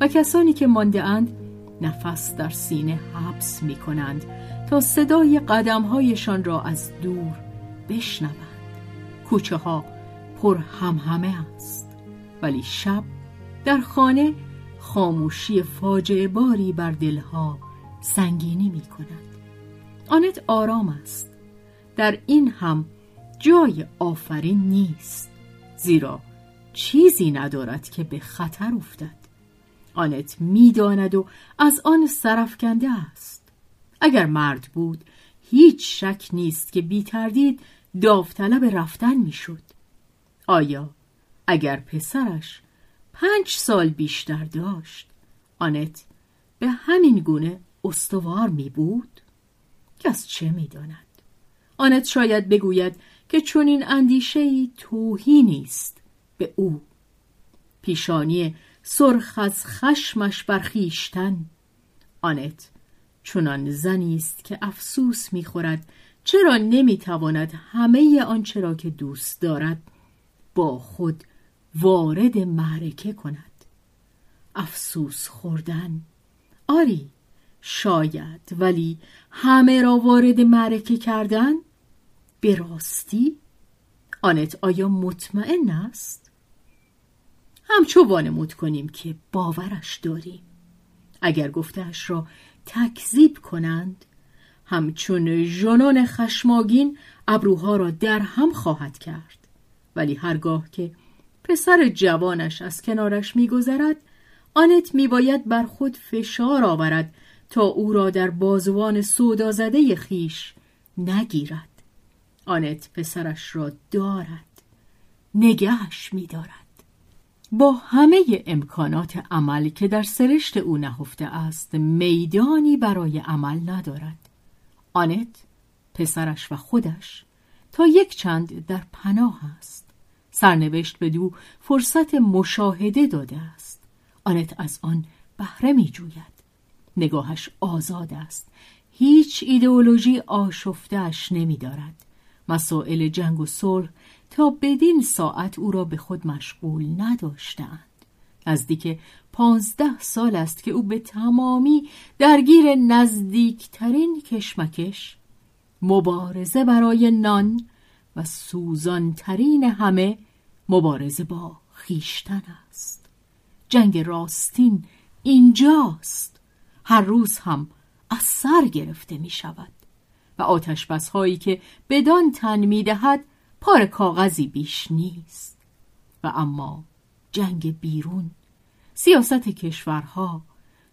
و کسانی که مانده اند نفس در سینه حبس می کنند تا صدای قدمهایشان را از دور بشنوند. کوچه ها پر همهمه است ولی شب در خانه خاموشی فاجعه باری بر دلها سنگینی می کند آنت آرام است. در این هم جای آفرین نیست زیرا چیزی ندارد که به خطر افتد. آنت می‌داند و از آن سرفکنده است اگر مرد بود هیچ شک نیست که بی تردید داوطلب رفتن می‌شد آیا اگر پسرش پنج سال بیشتر داشت آنت به همین گونه استوار می بود؟ کس چه می داند؟ آنت شاید بگوید که چون این اندیشهی توهی نیست به او پیشانی سرخ از خشمش برخیشتن آنت چونان زنی است که افسوس می‌خورد چرا نمی‌تواند همه آنچه را که دوست دارد با خود وارد معرکه کند. افسوس خوردن. آری شاید ولی همه را وارد معرکه کردن؟ به راستی؟ آنت آیا مطمئن است؟ همچو وانمود کنیم که باورش داریم. اگر گفتهش را تکذیب کنند همچون ژنون خشماگین ابروها را در هم خواهد کرد. ولی هرگاه که پسر جوانش از کنارش میگذرد آنت میباید بر خود فشار آورد تا او را در بازوان سودا زده خیش نگیرد. آنت پسرش را دارد. نگهش میدارد. با همه امکانات عمل که در سرشت او نهفته است میدانی برای عمل ندارد. آنت پسرش و خودش تا یک چند در پناه است. سرنوشت به دو فرصت مشاهده داده است. آنت از آن بهره می جوید نگاهش آزاد است. هیچ ایدئولوژی آشفتهش نمی دارد مسائل جنگ و صلح تا بدین ساعت او را به خود مشغول نداشتند. نزدیک پانزده سال است که او به تمامی درگیر نزدیکترین کشمکش مبارزه برای نان و سوزانترین همه مبارزه با خیشتن است. جنگ راستین اینجاست. هر روز هم از سر گرفته می شود و آتش هایی که بدان تن می دهد پار کاغذی بیش نیست. و اما جنگ بیرون سیاست کشورها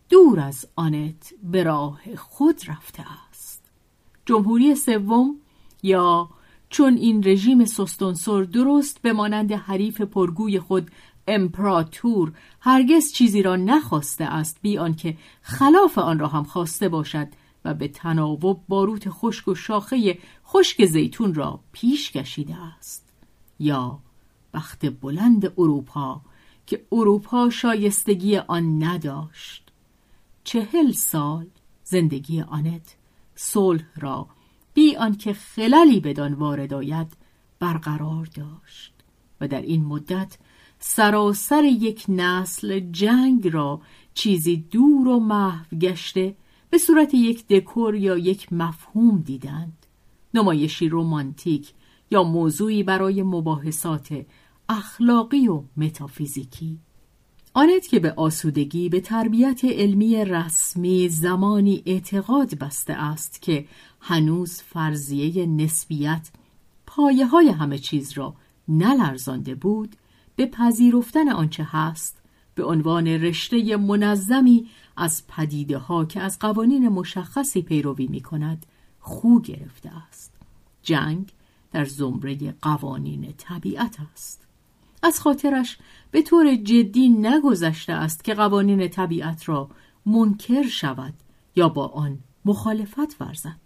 دور از آنت به راه خود رفته است. جمهوری سوم یا چون این رژیم سستونسور درست به مانند حریف پرگوی خود امپراتور هرگز چیزی را نخواسته است بی آنکه خلاف آن را هم خواسته باشد و به تناوب باروت خشک و شاخه خشک زیتون را پیش کشیده است. یا بخت بلند اروپا که اروپا شایستگی آن نداشت. چهل سال زندگی آنت صلح را بی آنکه خللی بدان وارد آید برقرار داشت و در این مدت سراسر یک نسل جنگ را چیزی دور و محو گشته به صورت یک دکور یا یک مفهوم دیدند. نمایشی رومانتیک یا موضوعی برای مباحثات اخلاقی و متافیزیکی. آنت که به آسودگی به تربیت علمی رسمی زمانی اعتقاد بسته است که هنوز فرضیه نسبیت پایه های همه چیز را نلرزانده بود به پذیرفتن آنچه هست به عنوان رشته منظمی از پدیده ها که از قوانین مشخصی پیروی می کند خو گرفته است. جنگ در زمره قوانین طبیعت است. از خاطرش به طور جدی نگذشته است که قوانین طبیعت را منکر شود یا با آن مخالفت ورزد.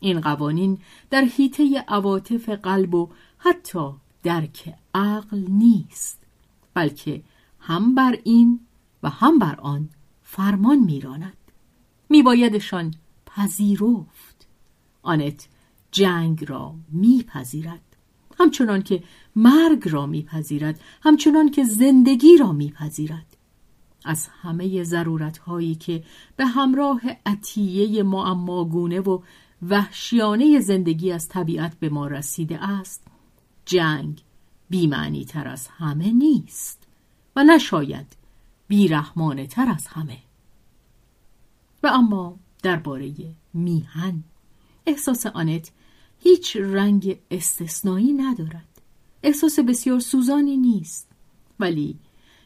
این قوانین در حیطه عواطف قلب و حتی درک عقل نیست بلکه هم بر این و هم بر آن فرمان میراند. میبایدشان پذیرفت. آنت جنگ را میپذیرد. همچنان که مرگ را میپذیرد. همچنان که زندگی را میپذیرد. از همه ضرورت هایی که به همراه عطیه معماگونه و وحشیانه زندگی از طبیعت به ما رسیده است جنگ بیمعنی تر از همه نیست و نشاید بیرحمانه تر از همه. و اما درباره میهن احساس آنت هیچ رنگ استثنایی ندارد. احساس بسیار سوزانی نیست ولی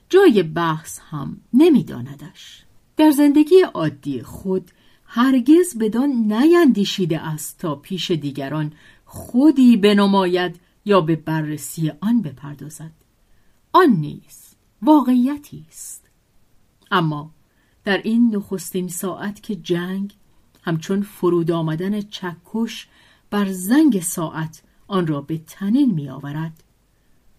جای بحث هم نمیداندش. در زندگی عادی خود هرگز بدان نیندیشیده است تا پیش دیگران خودی بنماید یا به بررسی آن بپردازد. آن نیز واقعیتی است. اما در این نخستین ساعت که جنگ همچون فرود آمدن چکش بر زنگ ساعت آن را به تنین می آورد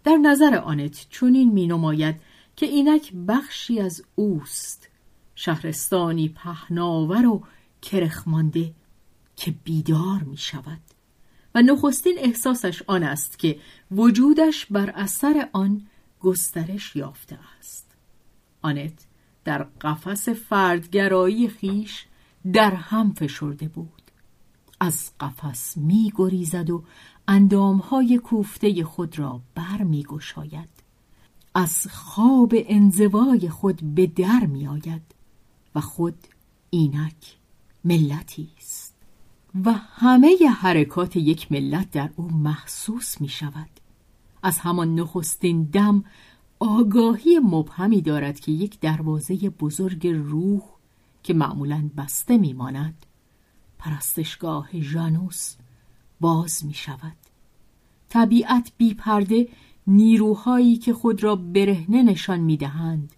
در نظر آنت چونین می نماید که اینک بخشی از اوست شهرستانی پهناور و کرخمانده که بیدار می شود و نخستین احساسش آن است که وجودش بر اثر آن گسترش یافته است. آنت در قفس فردگرایی خیش در هم فشرده بود. از قفس می گریزد و اندامهای کوفته خود را بر می گشاید. از خواب انزوای خود به در می آید و خود اینک ملتی است. و همه حرکات یک ملت در او محسوس می شود. از همان نخستین دم آگاهی مبهمی دارد که یک دروازه بزرگ روح که معمولا بسته میماند پرستشگاه ژانوس باز می شود طبیعت بی پرده نیروهایی که خود را برهنه نشان می دهند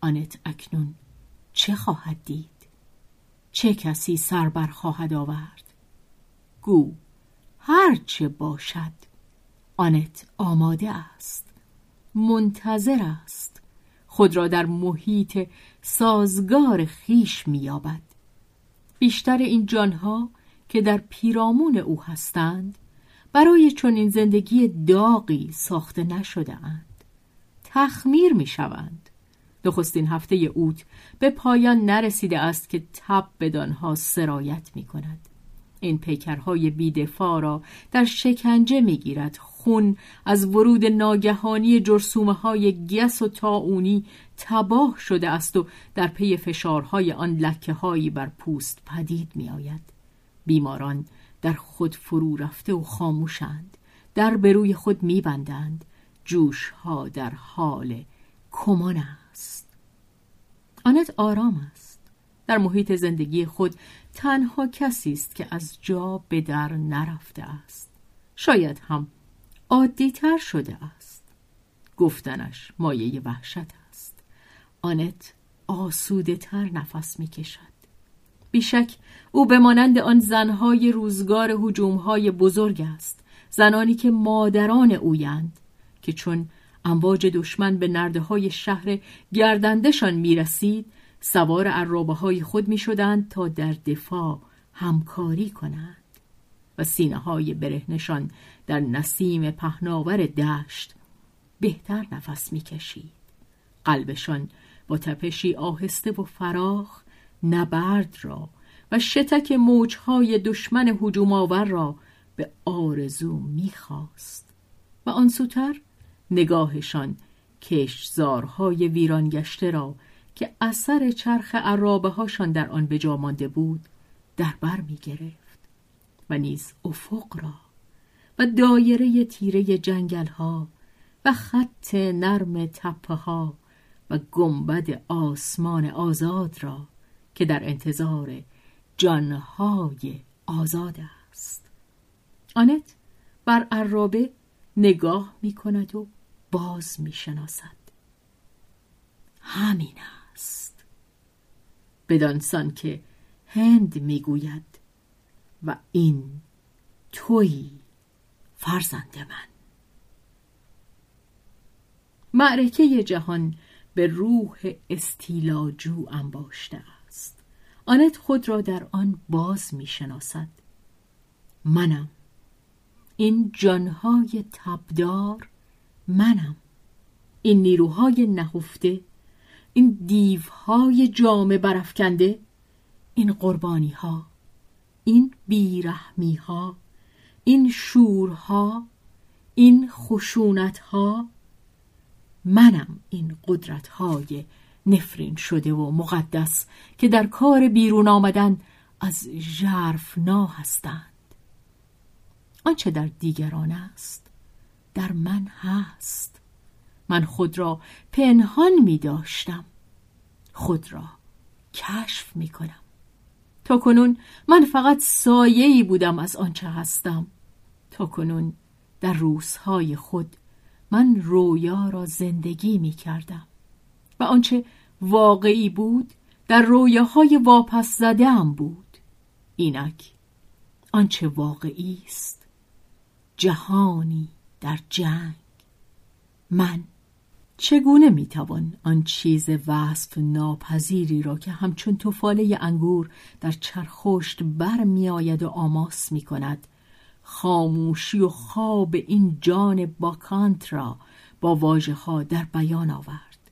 آنت اکنون چه خواهد دید؟ چه کسی سربر خواهد آورد؟ گو هر چه باشد آنت آماده است منتظر است. خود را در محیط سازگار خیش مییابد. بیشتر این جانها که در پیرامون او هستند برای چنین زندگی داغی ساخته نشده اند تخمیر می شوند نخستین هفته اوت به پایان نرسیده است که تب بدانها سرایت می کند این پیکرهای بیدفاع را در شکنجه می‌گیرد. خون از ورود ناگهانی جرسومه های گس و تاونی تباه شده است و در پی فشارهای آن لکه هایی بر پوست پدید می آید. بیماران در خود فرو رفته و خاموشند در بروی خود میبندند. جوش ها در حال کمان است. آنت آرام است. در محیط زندگی خود تنها کسی است که از جا به در نرفته است. شاید هم عادیتر شده است. گفتنش مایه وحشت است. آنت آسوده تر نفس می کشد بیشک او به مانند آن زنهای روزگار حجومهای بزرگ است زنانی که مادران اویند که چون امواج دشمن به نرده های شهر گردندشان می رسید سوار عرابه های خود می شدند تا در دفاع همکاری کنند. و سینه های برهنشان در نسیم پهناور دشت بهتر نفس می کشید. قلبشان با تپشی آهسته و فراخ نبرد را و شتک موجهای دشمن هجوم آور را به آرزو می‌خواست و آن سوتر نگاهشان کشزارهای ویران گشته را که اثر چرخ عرابه هاشان در آن بجا مانده بود در بر می گرفت و نیز افق را و دایره تیره جنگل ها و خط نرم تپه ها و گنبد آسمان آزاد را که در انتظار جانهای آزاد است. آنت بر عرابه نگاه می کند و باز می شناسد همین است. بدانسان که هند می‌گوید و این تویی فرزند من. معرکه جهان به روح استیلاجو انباشته است. آنت خود را در آن باز می شناسد منم. این جانهای تبدار منم. این نیروهای نهفته این دیوهای جامه برافکنده این قربانی ها این بیرحمی ها این شورها این خشونت ها منم این قدرت های نفرین شده و مقدس که در کار بیرون آمدن از نا هستند. آنچه در دیگران است در من هست. من خود را پنهان می داشتم خود را کشف می کنم تا کنون من فقط سایه‌ای بودم از آنچه هستم. تا کنون در روزهای خود من رویا را زندگی می کردم و آنچه واقعی بود در رویاهای واپس زده هم بود. اینک آنچه واقعی است. جهانی در جنگ. من چگونه می‌توان آن چیز وصف ناپذیری را که همچون توفاله انگور در چرخشت بر میآید و آماس می کند خاموشی و خواب این جان باکانت را با واجه ها در بیان آورد.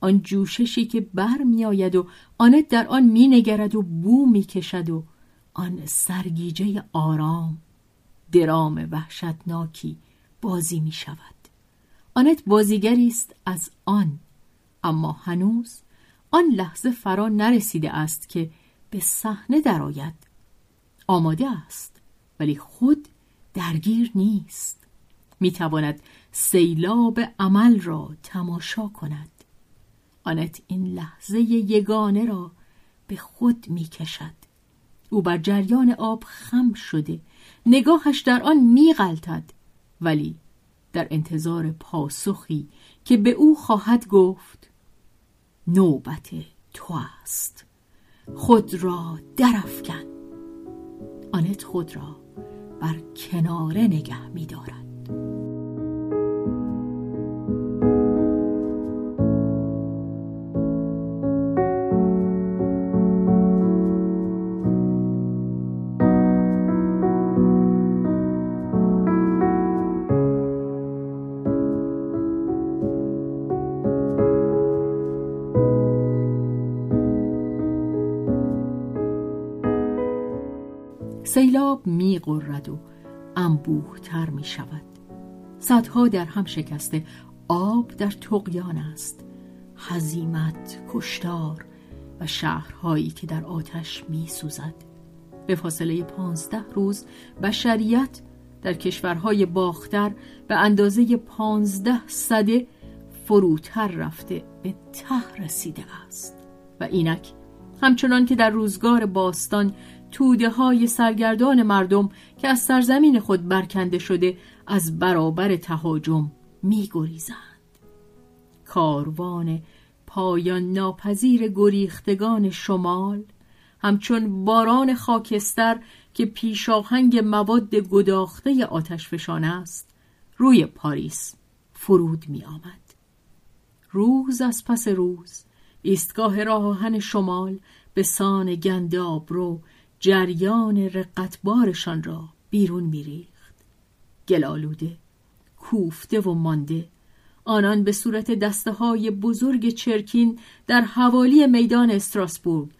آن جوششی که بر میآید و آنت در آن مینگرد و بو می‌کشد و آن سرگیجه آرام درام وحشتناکی بازی می شود آنت بازیگری است از آن. اما هنوز آن لحظه فرا نرسیده است که به صحنه درآید. آماده است ولی خود درگیر نیست. می‌تواند سیلاب عمل را تماشا کند. آنت این لحظه یگانه را به خود می‌کشد. او بر جریان آب خم شده. نگاهش در آن میغلطد ولی در انتظار پاسخی که به او خواهد گفت نوبت تو است خود را درفکن آنت خود را بر کناره نگه می دارد. سیلاب می غرد و انبوهتر می شود صدها در هم شکسته آب در تقیان است. حزیمت، کشتار و شهرهایی که در آتش می سوزد به فاصله پانزده روز بشریت در کشورهای باختر به اندازه پانزده صده فروتر رفته به ته رسیده است. و اینک همچنان که در روزگار باستان توده های سرگردان مردم که از سرزمین خود برکنده شده از برابر تهاجم می گریزند. کاروان پایان ناپذیر گریختگان شمال همچون باران خاکستر که پیشاهنگ مواد گداخته آتش فشان است روی پاریس فرود می آمد. روز از پس روز ایستگاه راه آهن شمال به سان گنداب رو جریان رقتبارشان را بیرون میریخت گلالوده کوفته و مانده آنان به صورت دسته های بزرگ چرکین در حوالی میدان استراسبورگ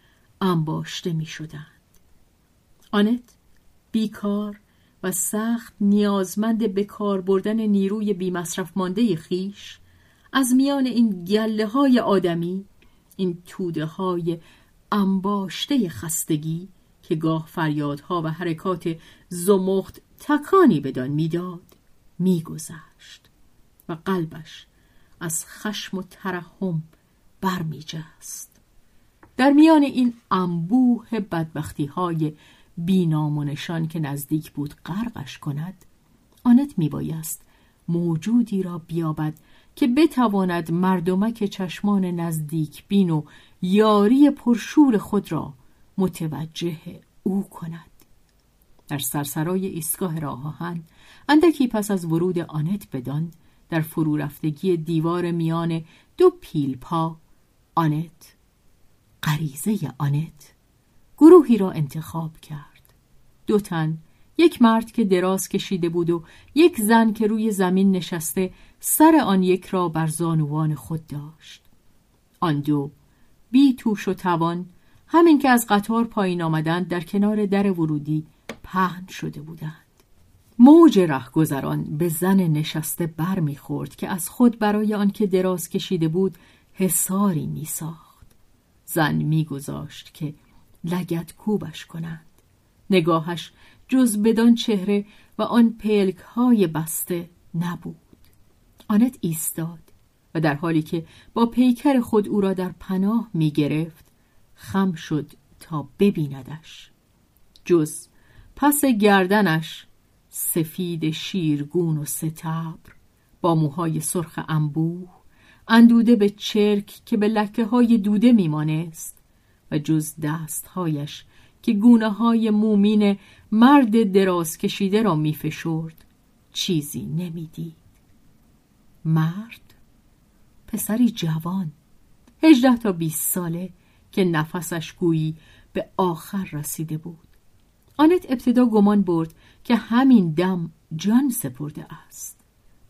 انباشته می شدند. آنت بیکار و سخت نیازمند به کار بردن نیروی بیمصرف مانده خیش از میان این گله های آدمی این توده های انباشته خستگی که گاه فریادها و حرکات زمخت تکانی بدان می‌داد میگذشت و قلبش از خشم و ترحم برمیجست. در میان این انبوه بدبختی های بینامونشان که نزدیک بود غرقش کند آنت میبایست موجودی را بیابد که بتواند مردمک چشمان نزدیک بین و یاری پرشور خود را متوجه او کند. در سرسرای ایستگاه راه آهن اندکی پس از ورود آنت بدان در فرو رفتگی دیوار میان دو پیل پا آنت غریزه آنت گروهی را انتخاب کرد. دو تن یک مرد که دراز کشیده بود و یک زن که روی زمین نشسته سر آن یک را بر زانوان خود داشت. آن دو بی توش و توان همین که از قطار پایین آمدند در کنار در ورودی پهن شده بودند. موج رهگذران به زن نشسته بر می‌خورد که از خود برای آنکه دراز کشیده بود حساری میساخت. زن میگذاشت که لگت کوبش کنند. نگاهش جز بدان چهره و آن پلک های بسته نبود. آنت ایستاد و در حالی که با پیکر خود او را در پناه می گرفت خم شد تا ببیندش. جز پس گردنش سفید شیرگون و ستبر با موهای سرخ انبوه اندوده به چرک که به لکه های دوده میمانست و جز دستهایش که گونه های مومین مرد دراز کشیده را میفشرد چیزی نمی‌دید. مرد پسری جوان هجده تا بیست ساله که نفسش گویی به آخر رسیده بود. آنت ابتدا گمان برد که همین دم جان سپرده است.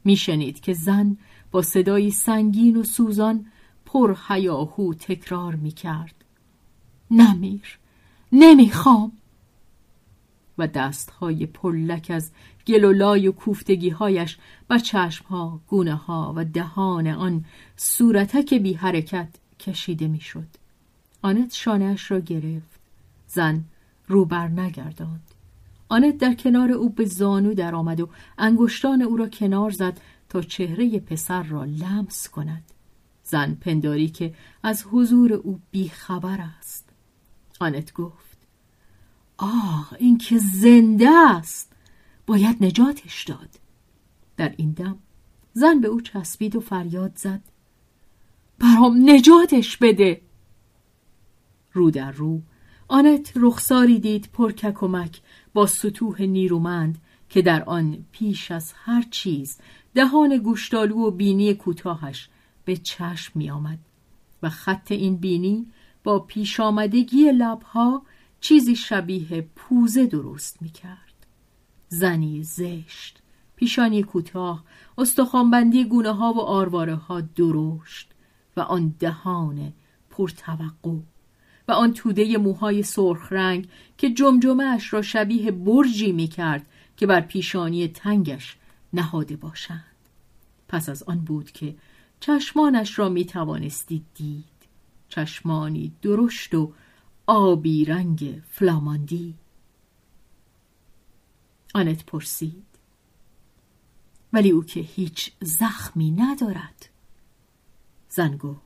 میشنید که زن با صدایی سنگین و سوزان پر هیاهو تکرار می‌کرد. نمیر نمی‌خوام. و دستهای پرلک از گلولای و کوفتگیهایش بر چشمها، گونه ها و دهان آن صورتک بی حرکت کشیده می‌شد. آنت شانهش را گرفت. زن روبر نگرداند. آنت در کنار او به زانو درآمد و انگشتان او را کنار زد تا چهره پسر را لمس کند. زن پنداری که از حضور او بیخبر است. آنت گفت آه این که زنده است باید نجاتش داد در این دم زن به او چسبید و فریاد زد برام نجاتش بده رو در رو. آنت رخساری دید پر کمک با سطوح نیرومند که در آن پیش از هر چیز دهان گوشتالو و بینی کوتاهش به چشم می آمد و خط این بینی با پیش آمدگی لبها چیزی شبیه پوزه درست می کرد. زنی زشت، پیشانی کوتاه، استخوانبندی گونه ها و آرواره ها درشت و آن دهان پرتوقع. و آن توده موهای سرخ رنگ که جمجمهش را شبیه برجی می کرد که بر پیشانی تنگش نهاده باشند. پس از آن بود که چشمانش را می توانستی دید. چشمانی درشت و آبی رنگ فلاماندی آنت پرسید ولی او که هیچ زخمی ندارد زن گفت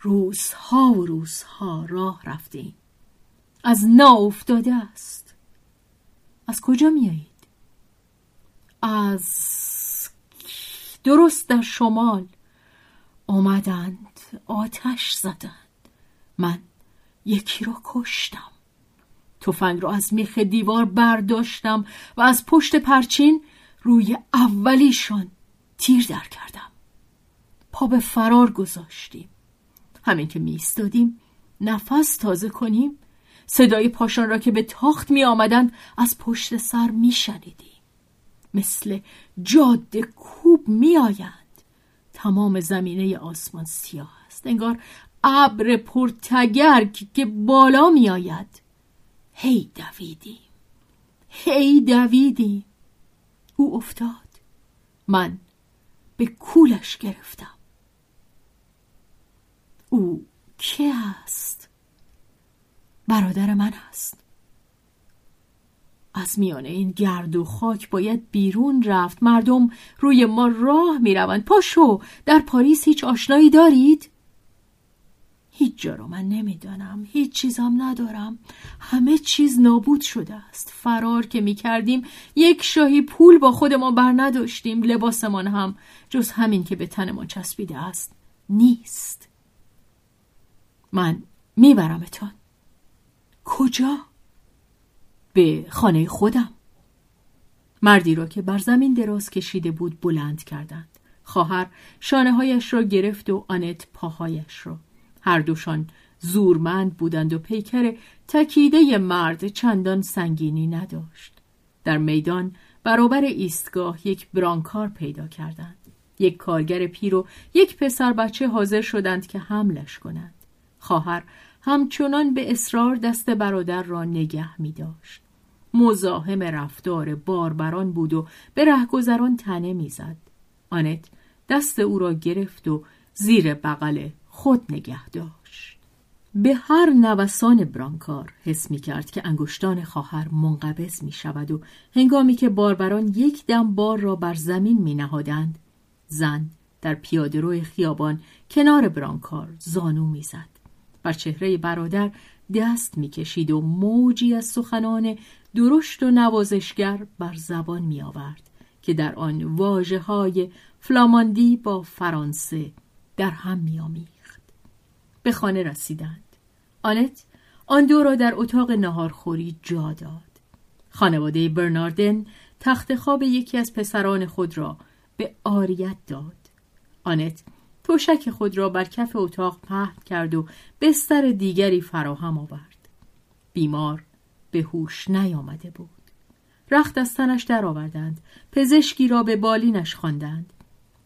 روزها و روزها راه رفتیم. از نا افتاده است. از کجا میایید؟ از درست در شمال. آمدند آتش زدند. من یکی را کشتم. تفنگ را از میخ دیوار برداشتم و از پشت پرچین روی اولیشان تیر در کردم. پا به فرار گذاشتیم. همین که می ایستادیم نفس تازه کنیم. صدای پاشان را که به تاخت می آمدند از پشت سر می شنیدیم مثل جاده کوب می آیند تمام زمینه آسمان سیاه است. انگار ابر پرتگرگ که بالا می آید هی دویدیم. هی دویدیم. او افتاد. من به کولش گرفتم. او که است؟ برادر من است. از میان این گرد و خاک باید بیرون رفت. مردم روی ما راه می‌روند. پاشو در پاریس هیچ آشنایی دارید؟ هیچ جا رو من نمی‌دانم. هیچ چیزم ندارم. همه چیز نابود شده است. فرار که می کردیم یک شاهی پول با خودمان بر نداشتیم. لباسمان هم جز همین که به تنمان چسبیده است نیست. من میبرمتان کجا؟ به خانه خودم. مردی را که بر زمین دراز کشیده بود بلند کردند. خواهر شانه هایش را گرفت و آنت پاهایش را. هر دوشان زورمند بودند و پیکر تکیده مرد چندان سنگینی نداشت. در میدان برابر ایستگاه یک برانکار پیدا کردند. یک کارگر پیر و یک پسر بچه حاضر شدند که حملش کنند. خواهر همچنان به اصرار دست برادر را نگه می داشت. مزاحم رفتار باربران بود و به رهگذران تنه می‌زد. آنت دست او را گرفت و زیر بغل خود نگه داشت. به هر نوسان برانکار حس می کرد که انگشتان خواهر منقبض می شود و هنگامی که باربران یک دم بار را بر زمین می نهادند زن در پیاده خیابان کنار برانکار زانو می‌زد. بر چهره برادر دست می‌کشید و موجی از سخنان درشت و نوازشگر بر زبان می آورد که در آن واجه های فلاماندی با فرانسه در هم می آمیخت. به خانه رسیدند. آنت آن دو را در اتاق نهارخوری جا داد. خانواده برناردن تخت خواب یکی از پسران خود را به آریت داد. آنت توشک خود را بر کف اتاق پهن کرد و بستر دیگری فراهم آورد. بیمار به هوش نیامده بود. رخت از تنش درآوردند پزشکی را به بالینش خواندند.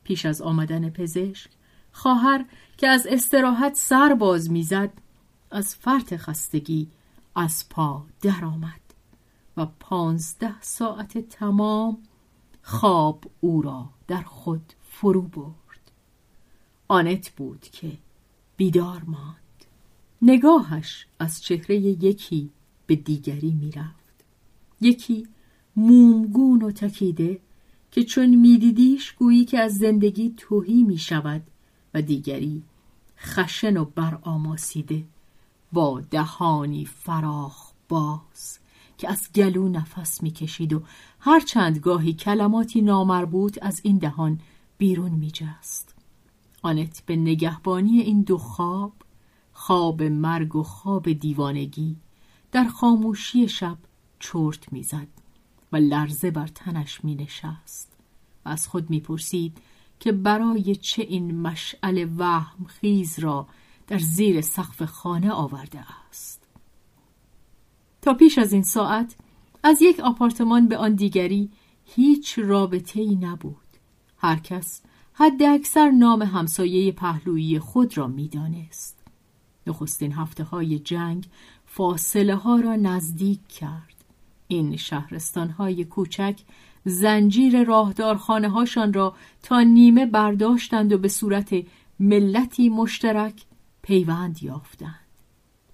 پیش از آمدن پزشک خواهر که از استراحت سر باز می‌زد از فرط خستگی از پا درآمد و پانزده ساعت تمام خواب او را در خود فرو برد. آنت بود که بیدار ماند. نگاهش از چهره یکی به دیگری می‌رفت. یکی مومگون و تکیده که چون میدیدیش گویی که از زندگی توهی می شود و دیگری خشن و برآماسیده با دهانی فراخ باز که از گلو نفس می‌کشید و هر چند گاهی کلماتی نامربوط از این دهان بیرون میجست. آنت به نگهبانی این دو خواب خواب مرگ و خواب دیوانگی در خاموشی شب چرت می‌زد و لرزه بر تنش می نشست و از خود می‌پرسید که برای چه این مشعل وهم خیز را در زیر سقف خانه آورده است؟ تا پیش از این ساعت از یک آپارتمان به آن دیگری هیچ رابطه ای نبود. هر کس حد اکثر نام همسایه پهلویی خود را می‌دانست. نخستین هفته های جنگ فاصله ها را نزدیک کرد. این شهرستان های کوچک زنجیر راهدارخانه هاشان را تا نیمه برداشتند و به صورت ملتی مشترک پیوند یافتند.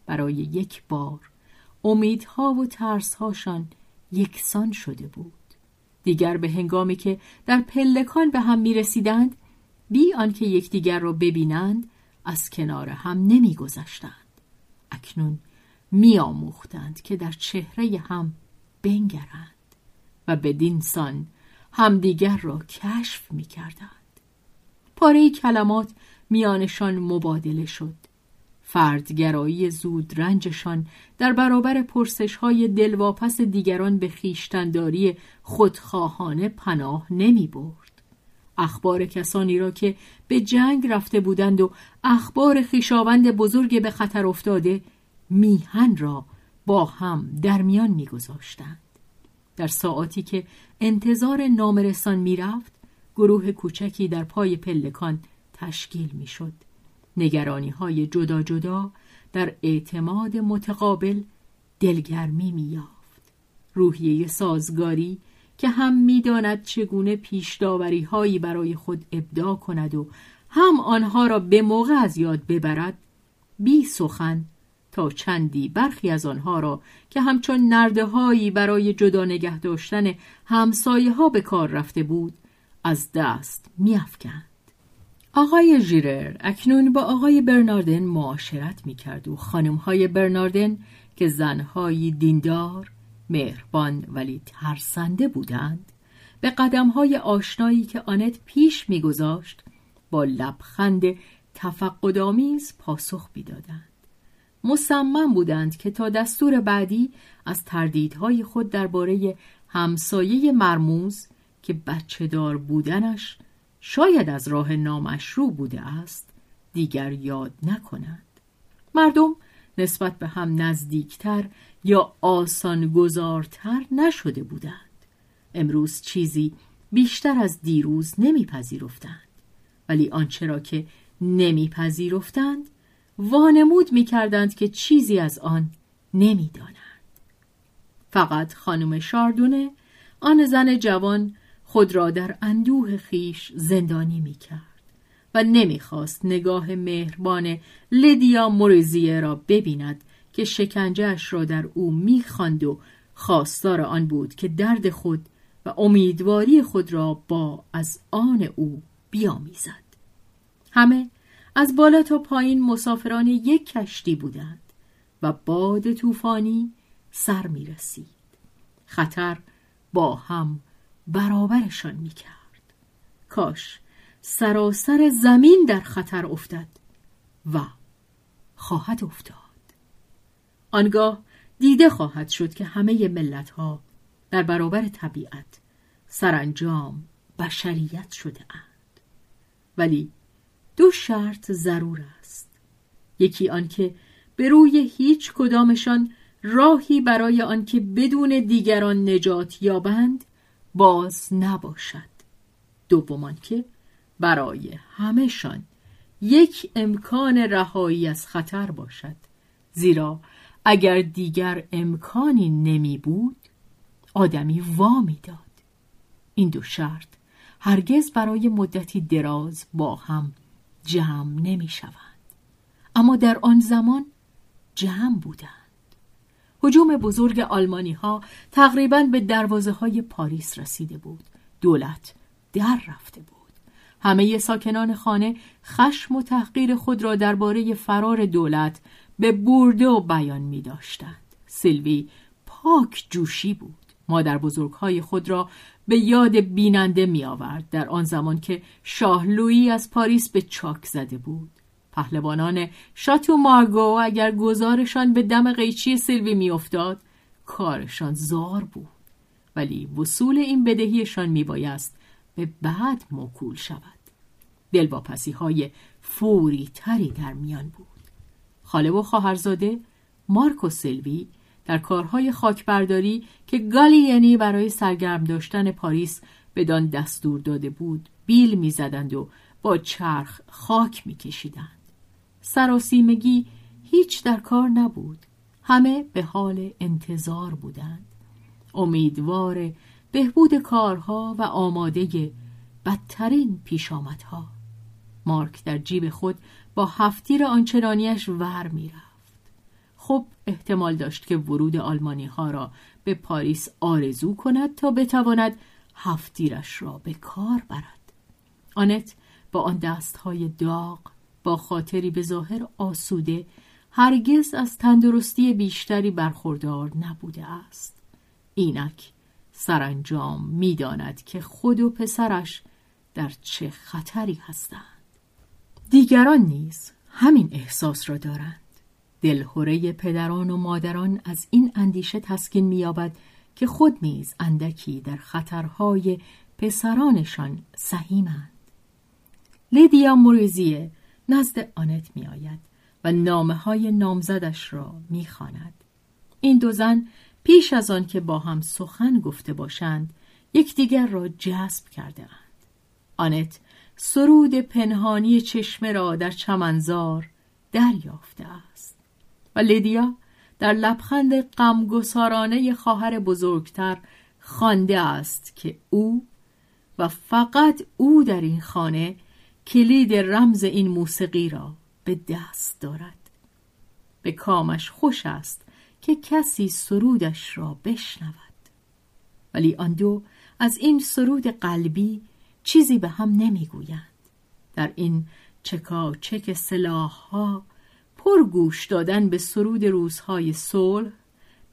برای یک بار امیدها و ترسهاشان یکسان شده بود. دیگر به هنگامی که در پلکان به هم می رسیدند بی آنکه یکدیگر را ببینند از کنار هم نمی گذشتند. اکنون می آموختند که در چهره هم بنگرند و بدین سان همدیگر را کشف می کردند. پاره کلمات میانشان مبادله شد فردگرایی زود رنجشان در برابر پرسش های دلواپس دیگران به خیشتنداری خودخواهانه پناه نمی برد. اخبار کسانی را که به جنگ رفته بودند و اخبار خیشاوند بزرگ به خطر افتاده میهن را با هم در میان میگذاشتند در ساعاتی که انتظار نامرسان می‌رفت گروه کوچکی در پای پلکان تشکیل می‌شد نگرانی های جدا جدا در اعتماد متقابل دلگرمی میافت روحیه سازگاری که هم می‌داند چگونه پیشداوری هایی برای خود ابدا کند و هم آنها را به موقع از یاد ببرد بی سخن تا چندی برخی از آنها را که همچون نرده هایی برای جدا نگه داشتن همسایه ها به کار رفته بود از دست میافکند. آقای ژیرر اکنون با آقای برناردن معاشرت می‌کرد و های برناردن که زنهایی دیندار مهربان ولی ترسنده بودند به های آشنایی که آنت پیش میگذاشت با لبخند تفقدآمیز پاسخ می‌دادند. مصمم بودند که تا دستور بعدی از تردیدهای خود درباره همسایه مرموز که بچه دار بودنش شاید از راه نامشروع بوده است دیگر یاد نکنند مردم نسبت به هم نزدیکتر یا آسان گذارتر نشده بودند. امروز چیزی بیشتر از دیروز نمیپذیرفتند. ولی آنچه را که نمیپذیرفتند وانمود می‌کردند که چیزی از آن نمی‌دانند. فقط خانم شاردونه آن زن جوان خود را در اندوه خیش زندانی می کرد و نمی‌خواست نگاه مهربان لدیا موریزیه را ببیند که شکنجهش را در او می‌خواند و خواستار آن بود که درد خود و امیدواری خود را با از آن او بیامیزد همه از بالا تا پایین مسافران یک کشتی بودند و باد طوفانی سر می رسید. خطر با هم برابرشان می کرد. کاش سراسر زمین در خطر افتد و خواهد افتاد. آنگاه دیده خواهد شد که همه ملت ها در برابر طبیعت سرانجام بشریت شده اند. ولی دو شرط ضرور است یکی آنکه به روی هیچ کدامشان راهی برای آنکه بدون دیگران نجات یابند باز نباشد. دوم که برای همهشان یک امکان رهایی از خطر باشد. زیرا اگر دیگر امکانی نمی بود آدمی وا داد. این دو شرط هرگز برای مدتی دراز با هم جمع نمی شوند. اما در آن زمان جمع بودند. حجوم بزرگ آلمانی ها تقریبا به دروازه های پاریس رسیده بود. دولت در رفته بود. همه ساکنان خانه خشم و تحقیر خود را درباره فرار دولت به برده و بیان می داشتند سیلوی پاک جوشی بود. مادر بزرگهای خود را به یاد بیننده می آورد در آن زمان که شاه لویی از پاریس به چاک زده بود. پهلوانان شاتو مارگو اگر گزارشان به دم قیچی سیلوی میافتاد کارشان زار بود. ولی وصول این بدهیشان میبایست به بعد موکول شود. دلواپسی های فوری تری در میان بود. خاله و خواهرزاده مارک و سیلوی در کارهای خاکبرداری که گالیانی برای سرگرم داشتن پاریس بدان دستور داده بود بیل می‌زدند و با چرخ خاک میکشیدند. سراسیمگی هیچ در کار نبود. همه به حال انتظار بودند. امیدوار بهبود کارها و آماده بدترین پیشامدها. مارک در جیب خود با هفتیر آنچنانیش ور می‌رفت. خب احتمال داشت که ورود آلمانی ها را به پاریس آرزو کند تا بتواند هفتیرش را به کار برد. آنت با آن دستهای داغ با خاطری به ظاهر آسوده هرگز از تندرستی بیشتری برخوردار نبوده است. اینک سرانجام می‌داند که خود و پسرش در چه خطری هستند. دیگران نیز همین احساس را دارند. دلهوره پدران و مادران از این اندیشه تسکین مییابد که خود نیز اندکی در خطرهای پسرانشان سهیمند. لیدیا موریزیه نزد آنت می آید و نامه های نامزدش را می خواند. این دو زن پیش از آن که با هم سخن گفته باشند یکدیگر را جذب کرده اند. آنت سرود پنهانی چشمه را در چمنزار دریافته است و لیدیا در لبخند غمگسارانه خواهر بزرگتر خوانده است که او و فقط او در این خانه کلید رمز این موسیقی را به دست دارد. به کامش خوش است که کسی سرودش را بشنود. ولی آن دو از این سرود قلبی چیزی به هم نمی‌گویند. در این چکا چک سلاح ها پر گوش دادن به سرود روزهای صلح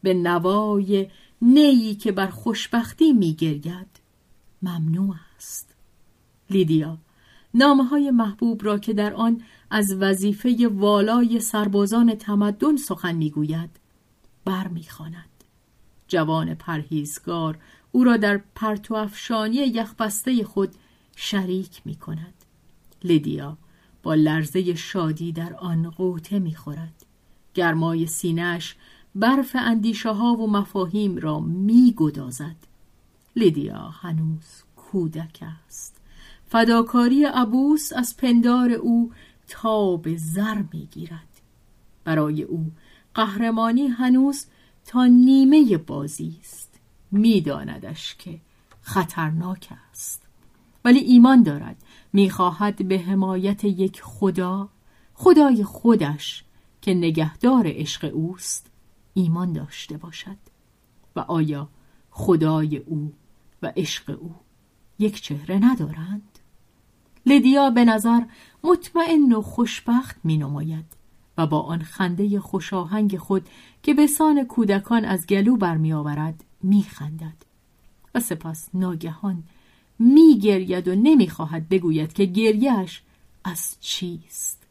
به نوای نیی که بر خوشبختی میگرید ممنوع است. لیدیا نامه های محبوب را که در آن از وظیفه والای سربازان تمدن سخن می‌گوید بر می‌خواند جوان پرهیزگار او را در پرتو افشانی یخبسته خود شریک می کند. لیدیا با لرزه شادی در آن قوطه می خورد. گرمای سینهش برف اندیشه ها و مفاهیم را می گدازد. لیدیا هنوز کودک است. فداکاری ابوس از پندار او تاب زر می گیرد. برای او قهرمانی هنوز تا نیمه بازی است. میداندش که خطرناک است. ولی ایمان دارد می‌خواهد به حمایت یک خدا خدای خودش که نگهدار عشق اوست ایمان داشته باشد و آیا خدای او و عشق او یک چهره ندارند؟ لدیا به نظر مطمئن و خوشبخت می نماید و با آن خنده خوشاهنگ خود که به سان کودکان از گلو برمی آورد می خندد. و سپس ناگهان می گرید و نمی‌خواهد بگوید که گریهش از چیست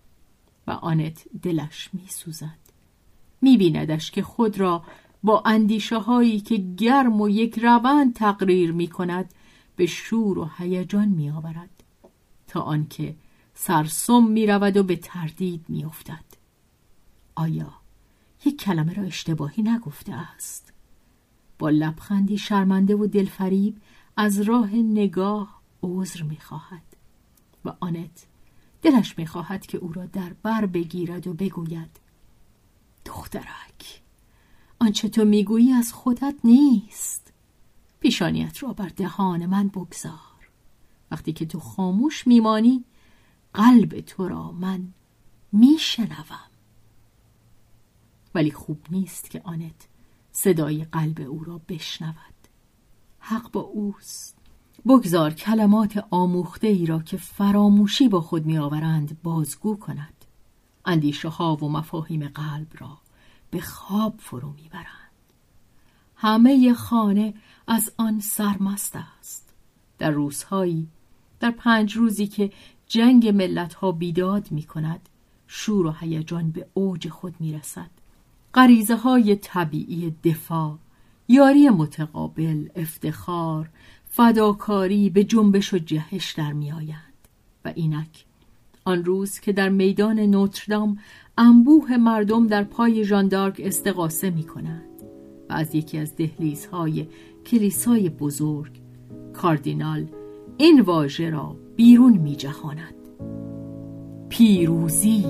و آنت دلش می سوزد می بیندش که خود را با اندیشه هایی که گرم و یک روند تقریر می کند به شور و هیجان می آورد تا آنکه سرسم می رود و به تردید می افتد. آیا یک کلمه را اشتباهی نگفته است؟ با لبخندی شرمنده و دلفریب از راه نگاه عذر می‌خواهد و آنت دلش می‌خواهد که او را در بر بگیرد و بگوید دخترک آنچه تو می‌گویی از خودت نیست پیشانیت را بر دهان من بگذار وقتی که تو خاموش میمانی قلب تو را من میشنوم. ولی خوب نیست که آنت صدای قلب او را بشنود. حق با اوست. بگذار کلمات آموخته ای را که فراموشی با خود میآورند بازگو کند. اندیشه ها و مفاهیم قلب را به خواب فرو می‌برند. همه خانه از آن سرمست است. در روزهایی در پنج روزی که جنگ ملت ها بیداد می کند شور و هیجان به اوج خود می رسد غریزه های طبیعی دفاع یاری متقابل افتخار فداکاری به جنبش و جهش در میآیند. و اینک آن روز که در میدان نوتردام انبوه مردم در پای ژاندارک استقاسه می کنند و از یکی از دهلیزهای کلیسای بزرگ کاردینال این واژه را بیرون می جهاند. پیروزی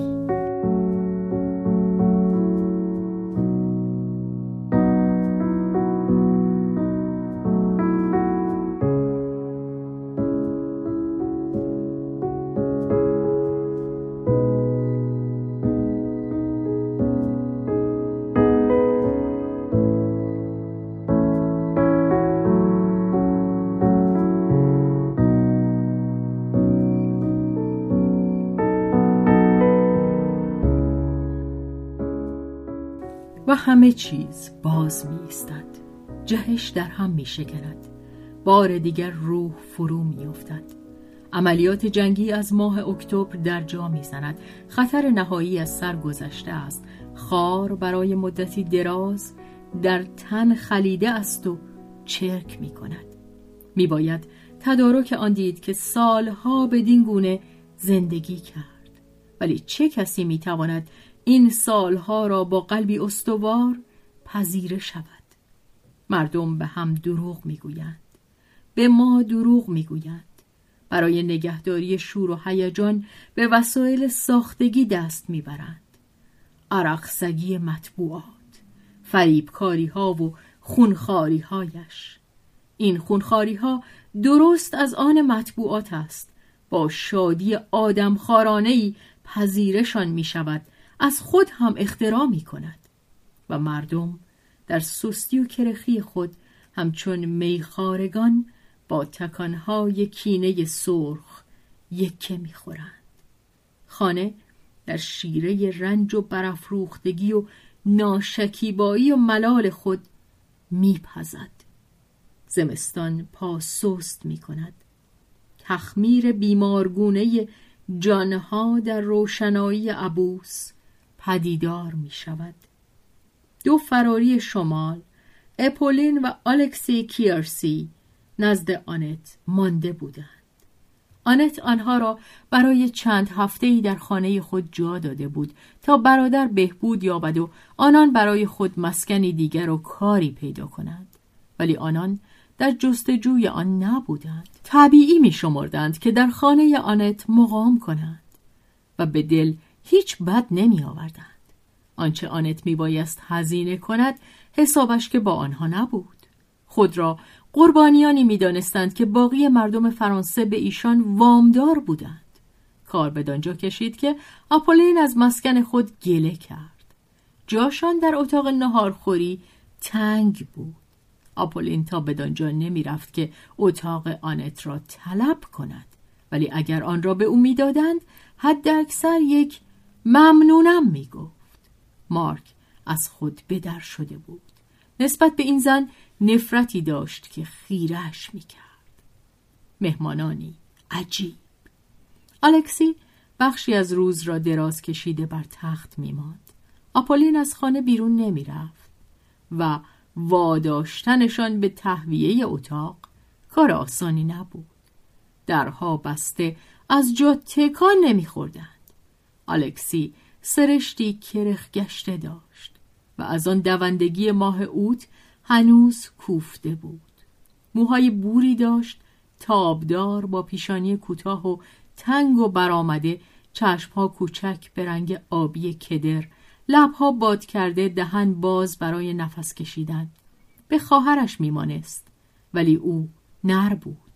همه چیز باز می ایستد جهش در هم می شکند بار دیگر روح فرو می افتد عملیات جنگی از ماه اکتبر در جا می‌زند. خطر نهایی از سر گذشته است. خار برای مدتی دراز در تن خلیده است و چرک می کند می باید تدارک آن دید که سالها بدین گونه زندگی کرد. ولی چه کسی می‌تواند این سالها را با قلبی استوار پذیره شود. مردم به هم دروغ می‌گویند. به ما دروغ می‌گویند. برای نگهداری شور و هیجان به وسایل ساختگی دست می‌برند. عرقسگی مطبوعات فریبکاری ها و خونخاری هایش این خونخاری ها درست از آن مطبوعات است. با شادی آدم خارانهی پذیرشان می شود از خود هم اختراع می کند و مردم در سستی و کرخی خود همچون میخارگان با تکانهای کینه سرخ یکه می‌خورند. خانه در شیره رنج و برافروختگی و ناشکیبایی و ملال خود میپزد. زمستان پا سست می کند تخمیر بیمارگونه جانها در روشنایی عبوس پدیدار می شود. دو فراری شمال اپولین و آلکسی کیرسی نزد آنت مانده بودند. آنت آنها را برای چند هفته ای در خانه خود جا داده بود تا برادر بهبود یابد و آنان برای خود مسکنی دیگر و کاری پیدا کنند. ولی آنان در جستجوی آن نبودند. طبیعی می شمردند که در خانه آنت مقام کنند و به دل هیچ بد نمی آوردند. آنچه آنت می بایست هزینه کند حسابش که با آنها نبود. خود را قربانیانی می دانستند که باقی مردم فرانسه به ایشان وامدار بودند. کار به دانجا کشید که آپولین از مسکن خود گله کرد. جاشان در اتاق نهارخوری تنگ بود. آپولین تا بدانجا نمی رفت که اتاق آنت را طلب کند. ولی اگر آن را به او می‌دادند حد اکثر یک ممنونم می گفت مارک از خود بدر شده بود. نسبت به این زن نفرتی داشت که خیرش می کرد مهمانانی عجیب. الکسی بخشی از روز را دراز کشیده بر تخت می ماند. آپولین از خانه بیرون نمی رفت و واداشتنشان به تهویه اتاق کار آسانی نبود. درها بسته از جا تکان نمیخوردند. الکسی سرشتی کرخ گشته داشت و از آن دوندگی ماه اوت هنوز کوفته بود. موهای بوری داشت تابدار با پیشانی کوتاه و تنگ و برآمده چشمها کوچک به رنگ آبی کدر لبها باد کرده دهن باز برای نفس کشیدن. به خواهرش میمانست ولی او نر بود.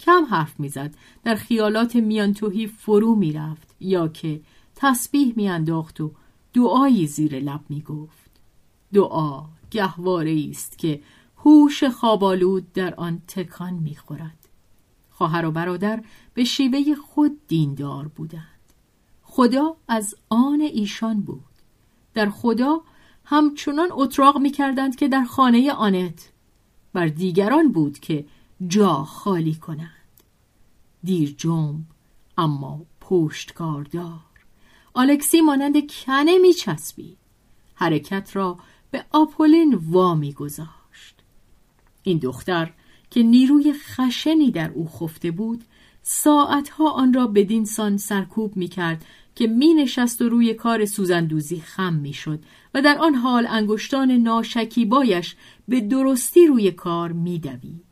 کم حرف می‌زد. در خیالات میانتوهی فرو می‌رفت. یا که تسبیح میانداخت و دعایی زیر لب می‌گفت. دعا گهواره است که هوش خوابالود در آن تکان می‌خورد. خواهر و برادر به شیوه خود دیندار بودند. خدا از آن ایشان بود. در خدا همچنان اتراق می کردند که در خانه آنت. بر دیگران بود که جا خالی کنند. دیر جنب اما پشتکاردار. آلکسی مانند کنه می چسبید. حرکت را به آپولین وامی گذاشت. این دختر که نیروی خشنی در او خفته بود ساعتها آن را بدین سان سرکوب می کرد که می نشست و روی کار سوزندوزی خم می شد و در آن حال انگشتان ناشکیبایش به درستی روی کار می دوید.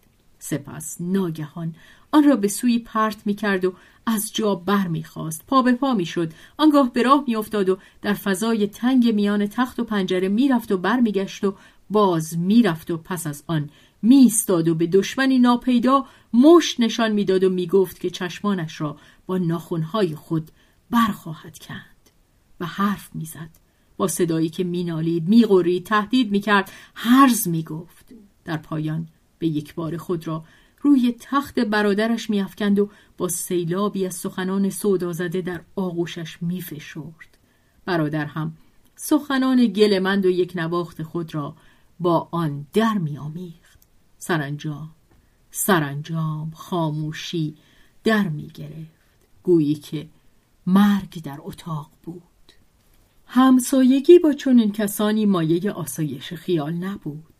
سپس ناگهان آن را به سوی پرت می کرد و از جا بر می خواست. پا به پا می شد. آنگاه به راه می افتاد و در فضای تنگ میان تخت و پنجره می رفت و بر می گشت و باز می رفت و پس از آن میستاد و به دشمنی ناپیدا مشت نشان می‌داد و می‌گفت که چشمانش را با ناخونهای خود برخواهد کند و حرف می‌زد با صدایی که مینالید میغرید تهدید می‌کرد هرز می‌گفت در پایان به یک بار خود را روی تخت برادرش میافکند و با سیلابی از سخنان سودا زده در آغوشش میفشرد. برادر هم سخنان گلمند و یک نواخت خود را با آن در میآمیخت. سرانجام سرانجام خاموشی در می‌گرفت. گویی که مرگ در اتاق بود. همسایگی با چنین کسانی مایه آسایش خیال نبود.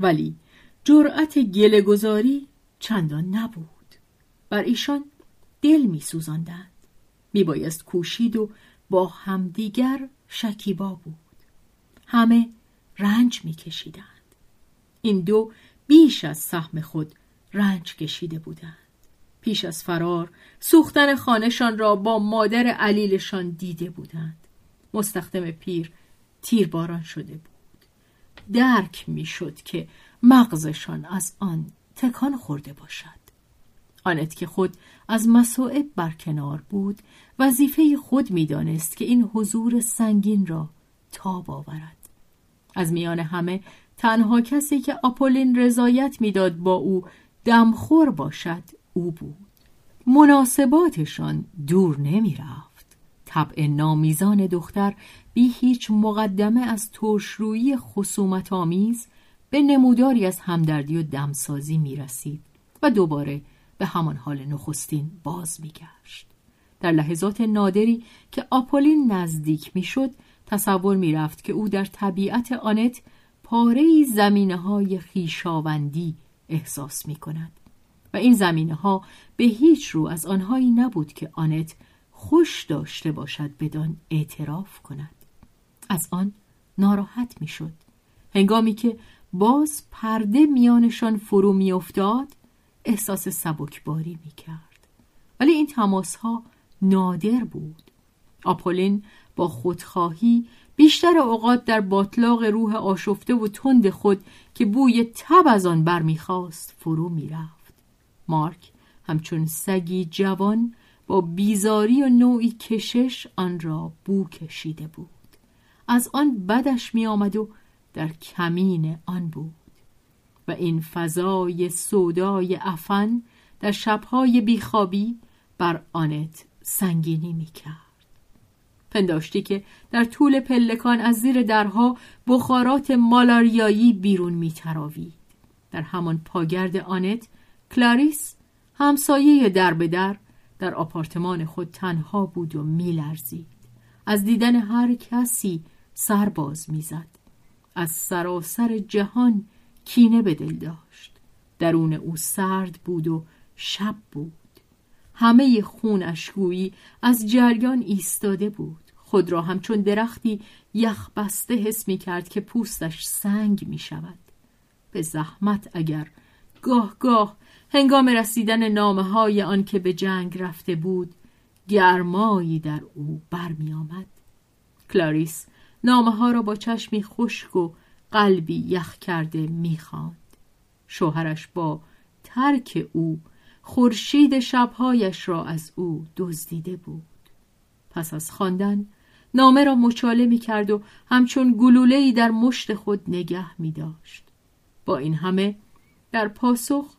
ولی جرأت گلهگذاری چندان نبود بر ایشان دل می سوزندند. می بایست کوشید و با همدیگر شکیبا بود. همه رنج می کشیدند. این دو بیش از سهم خود رنج کشیده بودند. پیش از فرار سوختن خانهشان را با مادر علیلشان دیده بودند. مستخدم پیر تیرباران شده بود. درک می‌شد که مغزشان از آن تکان خورده باشد. آنت که خود از مسائب برکنار بود وظیفه خود می‌دانست که این حضور سنگین را تاب آورد. از میان همه تنها کسی که آپولین رضایت می‌داد با او دمخور باشد او بود. مناسباتشان دور نمی رفت طبع نامیزان دختر بی هیچ مقدمه از ترشرویی خصومت آمیز به نموداری از همدردی و دمسازی می رسید و دوباره به همان حال نخستین باز میگشت. در لحظات نادری که آپولین نزدیک می‌شد تصور می‌رفت که او در طبیعت آنت پاره زمینه های خیشاوندی احساس می کند و این زمینه ها به هیچ رو از آنهایی نبود که آنت خوش داشته باشد بدان اعتراف کند. از آن ناراحت می‌شد. هنگامی که باز پرده میانشان فرو میافتاد احساس سبکباری می کرد. ولی این تماس ها نادر بود. آپولین با خودخواهی بیشتر اوقات در باطلاق روح آشفته و تند خود که بوی تب از آن برمیخواست فرو می‌رفت. مارک همچون سگی جوان با بیزاری و نوعی کشش آن را بو کشیده بود. از آن بدش می آمد و در کمین آن بود. و این فضای سودای افن در شبهای بیخوابی بر آنت سنگینی می کرد. پنداشتی که در طول پلکان از زیر درها بخارات مالاریایی بیرون می تراوید. در همان پاگرد آنت کلاریس همسایه در به در در آپارتمان خود تنها بود و میلرزید از دیدن هر کسی سرباز می‌زد از سراسر جهان کینه به دل داشت. درون او سرد بود و شب بود. همه خون اشگویی از جریان ایستاده بود. خود را همچون درختی یخ بسته حس می کرد که پوستش سنگ می شود. به زحمت اگر گاه گاه هنگام رسیدن نامه های آن که به جنگ رفته بود گرمایی در او برمی آمد کلاریس نامه ها را با چشمی خشک و قلبی یخ کرده می‌خواند شوهرش با ترک او خورشید شبهایش را از او دزدیده بود پس از خواندن نامه را مچاله می کرد و همچون گلوله‌ای در مشت خود نگه می داشت. با این همه در پاسخ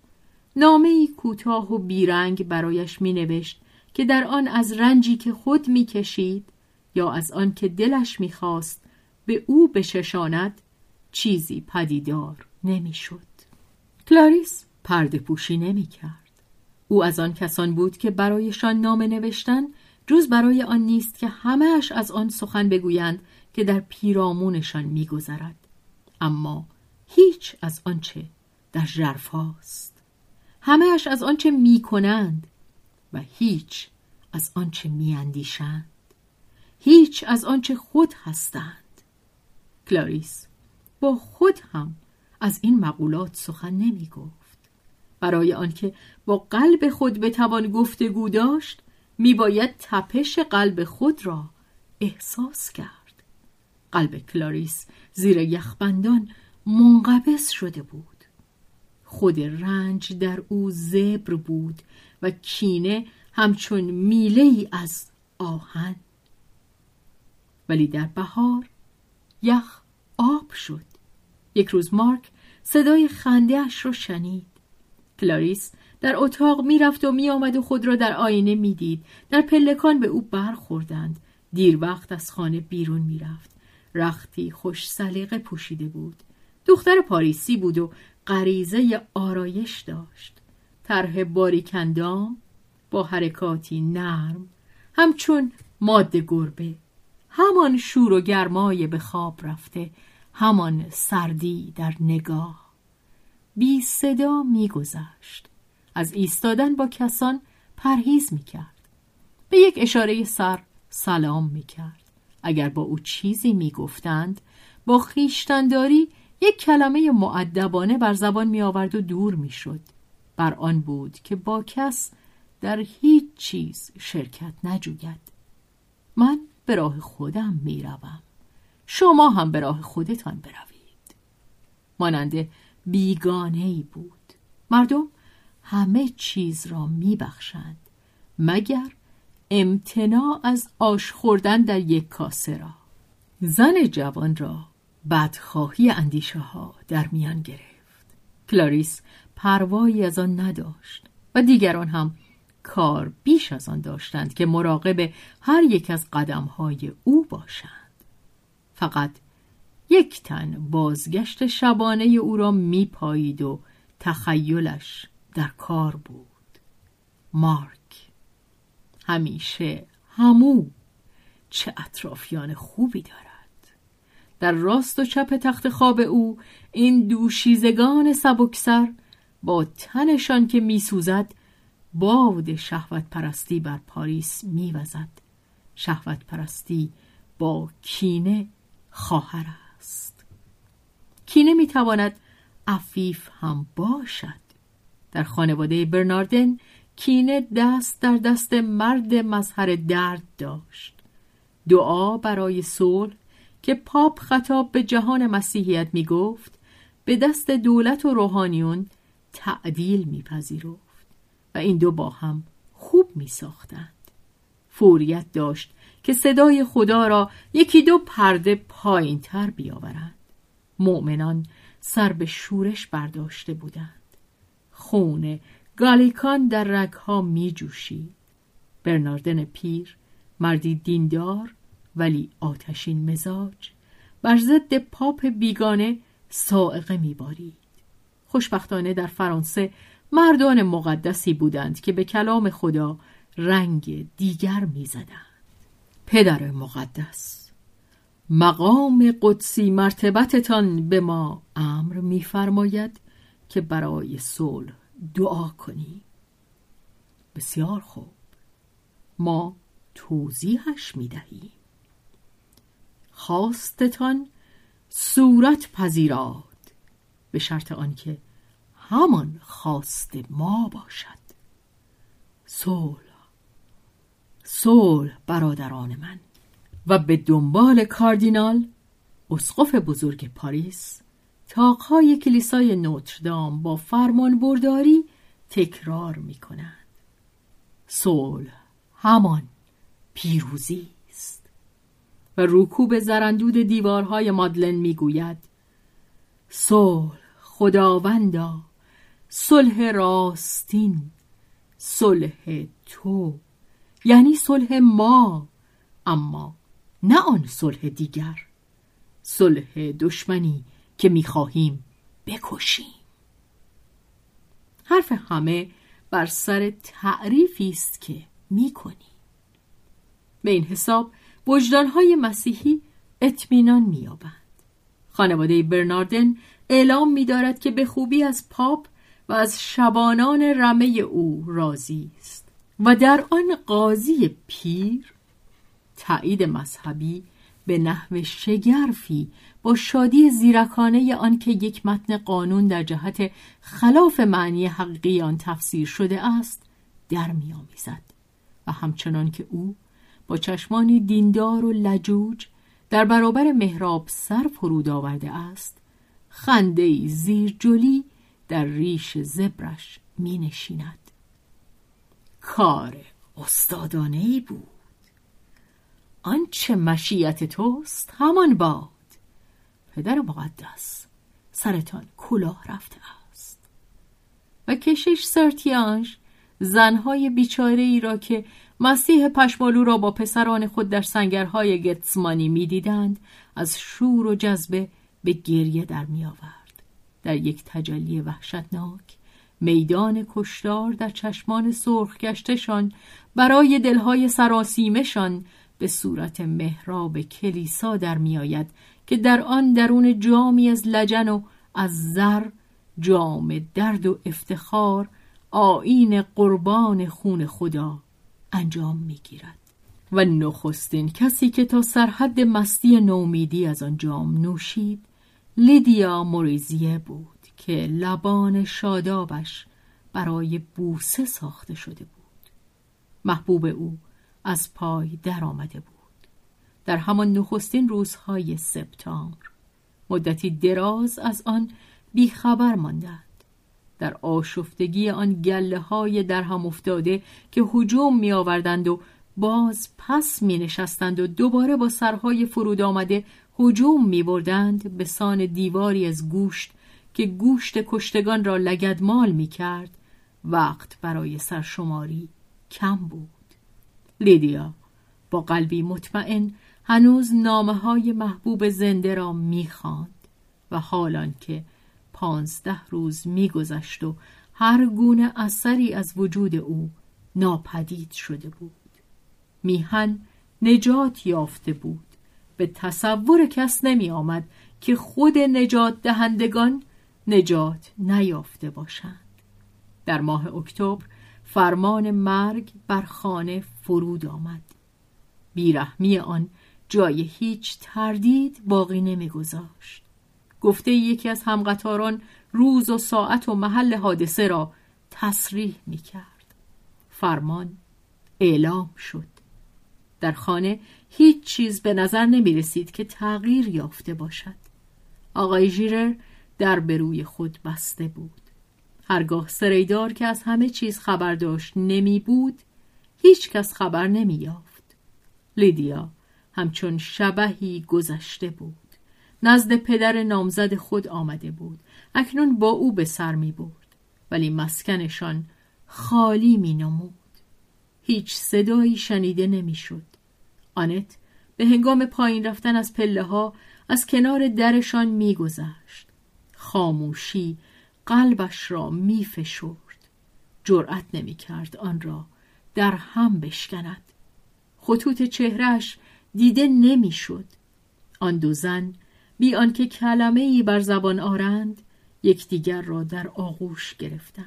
نامه کوتاه و بیرنگ برایش می نوشت که در آن از رنجی که خود می کشید یا از آن که دلش می خواست به او بششاند چیزی پدیدار نمی‌شد. کلاریس پرده پوشی نمی کرد. او از آن کسان بود که برایشان نامه نوشتن جز برای آن نیست که همهش از آن سخن بگویند که در پیرامونشان میگذرد اما هیچ از آنچه در ژرف هاست همهش از آنچه می‌کنند و هیچ از آنچه میاندیشند هیچ از آنچه خود هستند. کلاریس با خود هم از این مقولات سخن نمی گفت برای آنکه با قلب خود بتوان گفتگو داشت میباید تپش قلب خود را احساس کرد. قلب کلاریس زیر یخبندان منقبض شده بود. خود رنج در او زبر بود و کینه همچون میله از آهن ولی در بهار یخ آب شد. یک روز مارک صدای خندهاش را شنید. کلاریس در اتاق می‌رفت و میآمد و خود را در آینه می‌دید. در پلکان به او برخوردند. دیر وقت از خانه بیرون می‌رفت. رختی خوش سلیقه پوشیده بود. دختر پاریسی بود و غریزه آرایش داشت. طرح باریکندام با حرکاتی نرم همچون ماده گربه. همان شور و گرمای به خواب رفته همان سردی در نگاه بی صدا میگذشت از ایستادن با کسان پرهیز می کرد. به یک اشاره سر سلام می کرد. اگر با او چیزی می گفتند با خیشتنداری یک کلمه معدبانه بر زبان می آورد و دور می شد. بر آن بود که با کس در هیچ چیز شرکت نجوید. من به راه خودم می روم. شما هم به راه خودتان بروید. مانند بیگانه ای بود. مردم همه چیز را می بخشند. مگر امتناع از آش خوردن در یک کاسه را زن جوان را بدخواهی اندیشه ها در میان گرفت کلاریس پروایی از آن نداشت و دیگران هم کار بیش از آن داشتند که مراقب هر یک از قدم های او باشند. فقط یک تن بازگشت شبانه او را میپایید و تخیلش در کار بود. مارک همیشه همو چه اطرافیان خوبی دارد. در راست و چپ تخت خواب او این دوشیزگان سبکسر با تنشان که میسوزد باد شهوت پرستی بر پاریس میوزد. شهوت پرستی با کینه خواهر است. کینه می‌تواند عفیف هم باشد. در خانواده برناردن کینه دست در دست مرد مظهر درد داشت. دعا برای صلح که پاپ خطاب به جهان مسیحیت می گفت به دست دولت و روحانیون تعدیل میپذیرفت. و این دو با هم خوب می ساختند. فوریت داشت که صدای خدا را یکی دو پرده پایین تر بیاورند. مؤمنان سر به شورش برداشته بودند. خون گالیکان در رگها می جوشید. برناردن پیر مردی دیندار ولی آتشین مزاج بر ضد پاپ بیگانه سائقه میبارید خوشبختانه در فرانسه مردان مقدسی بودند که به کلام خدا رنگ دیگر می‌زدند. پدر مقدس مقام قدسی مرتبتتان به ما امر میفرماید که برای صلح دعا کنی. بسیار خوب. ما توضیحش می دهیم خواستتان صورت پذیراد به شرط آنکه همان خواست ما باشد. صلح. صلح برادران من. و به دنبال کاردینال اسقف بزرگ پاریس تاقهای کلیسای نوتردام با فرمان برداری تکرار می کنند. صلح همان پیروزی است. و رکوب زرندود دیوارهای مادلن می‌گوید صلح خداوندا صلح راستین صلح تو یعنی صلح ما اما نه آن صلح دیگر. صلح دشمنی که می‌خواهیم بکشیم. حرف همه بر سر تعریفی است که می‌کنیم. به این حساب وجدانهای مسیحی اطمینان مییابند. خانواده برناردن اعلام میدارد که به خوبی از پاپ و از شبانان رمه او راضی است. و در آن قاضی پیر تایید مذهبی به نحو شگرفی با شادی زیرکانه آنکه یک متن قانون در جهت خلاف معنی حقیقی آن تفسیر شده است در میآمیزد و همچنان که او با چشمانی دیندار و لجوج در برابر محراب سر فرود آورده است خنده زیر جلی در ریش زبرش می نشیند کار استادانه ای بود. آنچه مشیت توست همان باد. پدر مقدس سرتان کلاه رفته است. و کشش سرتیانش زنهای بیچاره ای را که مسیح پشمالو را با پسران خود در سنگرهای گتسمانی می‌دیدند از شور و جذبه به گریه در می آورد. در یک تجلی وحشتناک. میدان کشتار در چشمان سرخ گشتشان برای دلهای سراسیمشان به صورت محراب کلیسا در میآید که در آن درون جامی از لجن و از زر جام درد و افتخار آین قربان خون خدا انجام می‌گیرد. و نخستین کسی که تا سرحد مستی نومیدی از آن جام نوشید لیدیا موریزیه بود که لبان شادابش برای بوسه ساخته شده بود. محبوب او از پای درآمده بود. در همان نخستین روزهای سپتامبر مدتی دراز از آن بیخبر ماندند. در آشفتگی آن گله های در هم افتاده که هجوم می آوردند و باز پس می نشستند و دوباره با سرهای فرود آمده هجوم می بردند به سان دیواری از گوشت که گوشت کشتگان را لگدمال می کرد وقت برای سرشماری کم بود. لیدیا با قلبی مطمئن هنوز نامه های محبوب زنده را می‌خواند و حالان که پانزده روز میگذشت و هر گونه اثری از وجود او ناپدید شده بود. میهن نجات یافته بود. به تصور کس نمی آمد که خود نجات دهندگان نجات نیافته باشند در ماه اکتبر فرمان مرگ بر خانه فرود آمد بیرحمی آن جای هیچ تردید باقی نمیگذاشت گفته یکی از همقطاران روز و ساعت و محل حادثه را تصریح می کرد. فرمان اعلام شد. در خانه هیچ چیز به نظر نمی رسید که تغییر یافته باشد. آقای ژیرر در به روی خود بسته بود. هرگاه سریدار که از همه چیز خبر داشت نمی بود هیچ کس خبر نمی یافت. لیدیا همچون شبهی گذشته بود. نزد پدر نامزد خود آمده بود اکنون با او به سر می برد ولی مسکنشان خالی می نمود هیچ صدایی شنیده نمی شد آنت به هنگام پایین رفتن از پله ها از کنار درشان می گذشت خاموشی قلبش را می فشرد جرأت نمی کرد آن را در هم بشکند. خطوط چهرش دیده نمی‌شد. آن دو زن بی آنکه کلمه ای بر زبان آرند یکدیگر را در آغوش گرفتند.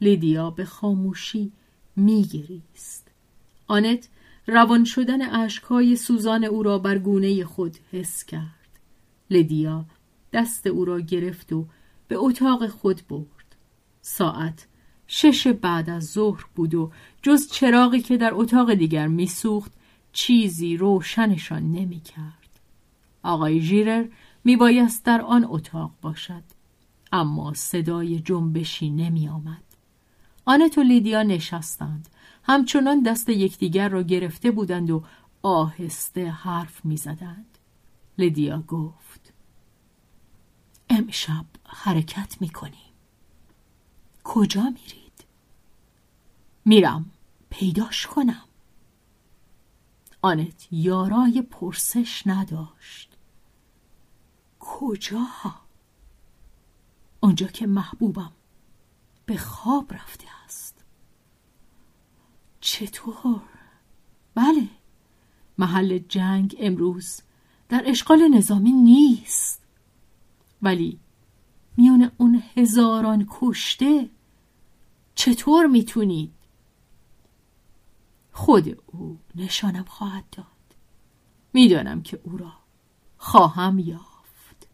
لیدیا به خاموشی میگریست. آنت روان شدن اشکهای سوزان او را بر گونه خود حس کرد لیدیا دست او را گرفت و به اتاق خود برد ساعت شش بعد از ظهر بود و جز چراغی که در اتاق دیگر میسوخت چیزی روشنشان نمی کرد. آقای ژیرر می بایست در آن اتاق باشد. اما صدای جنبشی نمی آمد. آنت و لیدیا نشستند. همچنان دست یکدیگر را گرفته بودند و آهسته حرف می زدند. لیدیا گفت امشب حرکت می کنیم. کجا میرید؟ میرم پیداش کنم. آنت یارای پرسش نداشت کجا؟ آنجا که محبوبم به خواب رفته چطور؟ بله محل جنگ امروز در اشغال نظامی نیست. ولی میان اون هزاران کشته چطور می‌تونید؟ خود او نشانم خواهد داد. می‌دانم که او را خواهم یافت.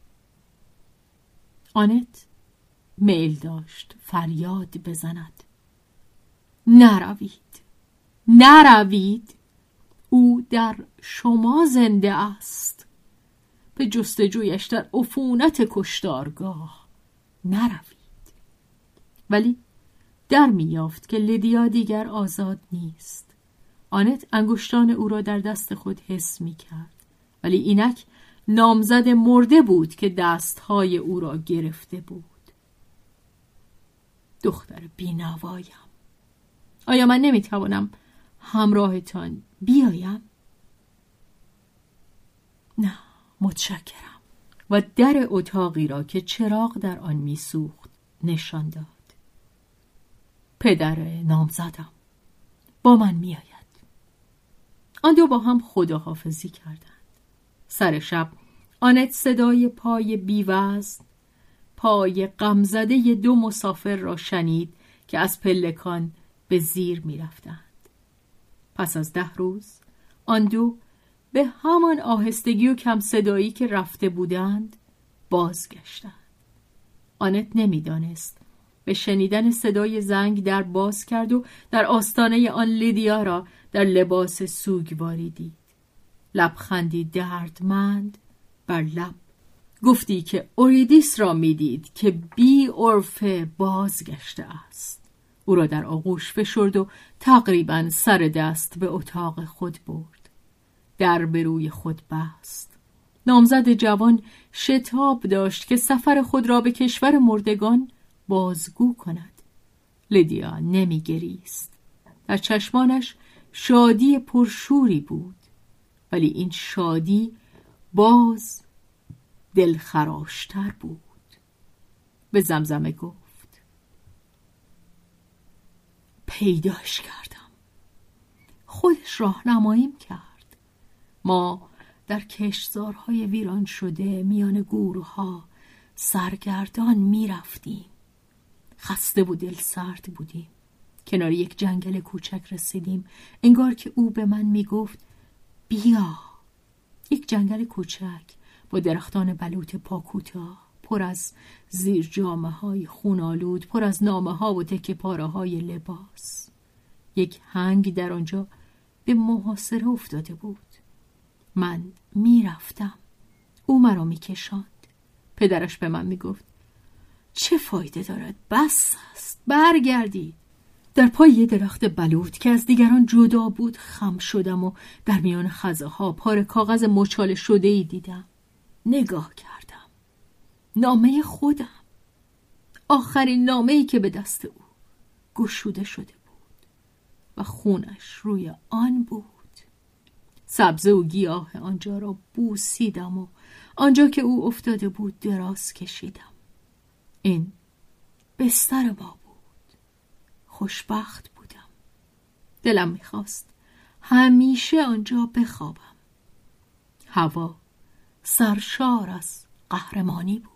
آنت میل داشت فریاد بزند. نروید. نروید او در شما زنده است. به جستجویش در عفونت کشتارگاه نروید. ولی در میافت که لدیا دیگر آزاد نیست. آنت انگشتان او را در دست خود حس می کرد ولی اینک نامزد مرده بود که دستهای او را گرفته بود. دختر بینوایم آیا من نمی‌توانم همراهتان بیایم؟ نه متشکرم و در اتاقی را که چراغ در آن میسوخت نشان داد پدر نامزدم با من میآید آن دو با هم خداحافظی کردند سر شب آنت صدای پای بیوزن پای غمزده دو مسافر را شنید که از پلکان به زیر می رفتند. پس از ده روز آن دو به همان آهستگی و کم صدایی که رفته بودند بازگشتند. آنت نمی‌دانست. به شنیدن صدای زنگ در باز کرد و در آستانه آن لیدیا را در لباس سوگواری دید. لبخندی دردمند بر لب. گفتی که اوریدیس را می‌دید که بی عرفه بازگشته است. او را در آغوش فشرد و تقریبا سر دست به اتاق خود برد. در به روی خود بست. نامزد جوان شتاب داشت که سفر خود را به کشور مردگان بازگو کند. لیدیا نمیگریست. در چشمانش شادی پرشوری بود. ولی این شادی باز دلخراشتر بود. به زمزمه گفت. پیداش کردم. خودش راهنماییم کرد. ما در کشزارهای ویران شده میان گورها سرگردان می‌رفتیم. خسته و دل سرد بودیم. کنار یک جنگل کوچک رسیدیم. انگار که او به من می‌گفت بیا. یک جنگل کوچک با درختان بلوط پاکوتا پر از زیر جامعه های خونالود پر از نامه ها و تکه پاره های لباس. یک هنگ در آنجا به محاصره افتاده بود. من می‌رفتم. او مرا میکشاند. پدرش به من می‌گفت چه فایده دارد؟ بس است. برگردید. در پای یه درخت بلوط که از دیگران جدا بود خم شدم و در میان خزه ها پار کاغذ مچاله شده ای دیدم. نگاه کردم. نامه خودم. آخرین نامه ای که به دست او گشوده شده بود و خونش روی آن بود. سبزه و گیاه آنجا را بوسیدم و آنجا که او افتاده بود دراز کشیدم. این بستر ما بود. خوشبخت بودم. دلم می‌خواست همیشه آنجا بخوابم. هوا سرشار از قهرمانی بود.